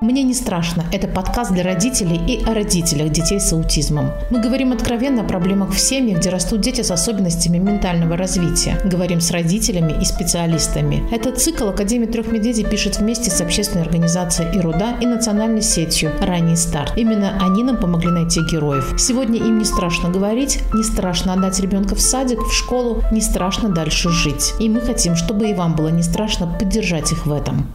Мне не страшно. Это подкаст для родителей и о родителях детей с аутизмом. Мы говорим откровенно о проблемах в семьях, где растут дети с особенностями ментального развития. Говорим с родителями и специалистами. Этот цикл Академия трех медведей пишет вместе с общественной организацией «Ируда» и национальной сетью «Ранний старт». Именно они нам помогли найти героев. Сегодня им не страшно говорить, не страшно отдать ребенка в садик, в школу, не страшно дальше жить. И мы хотим, чтобы и вам было не страшно поддержать их в этом.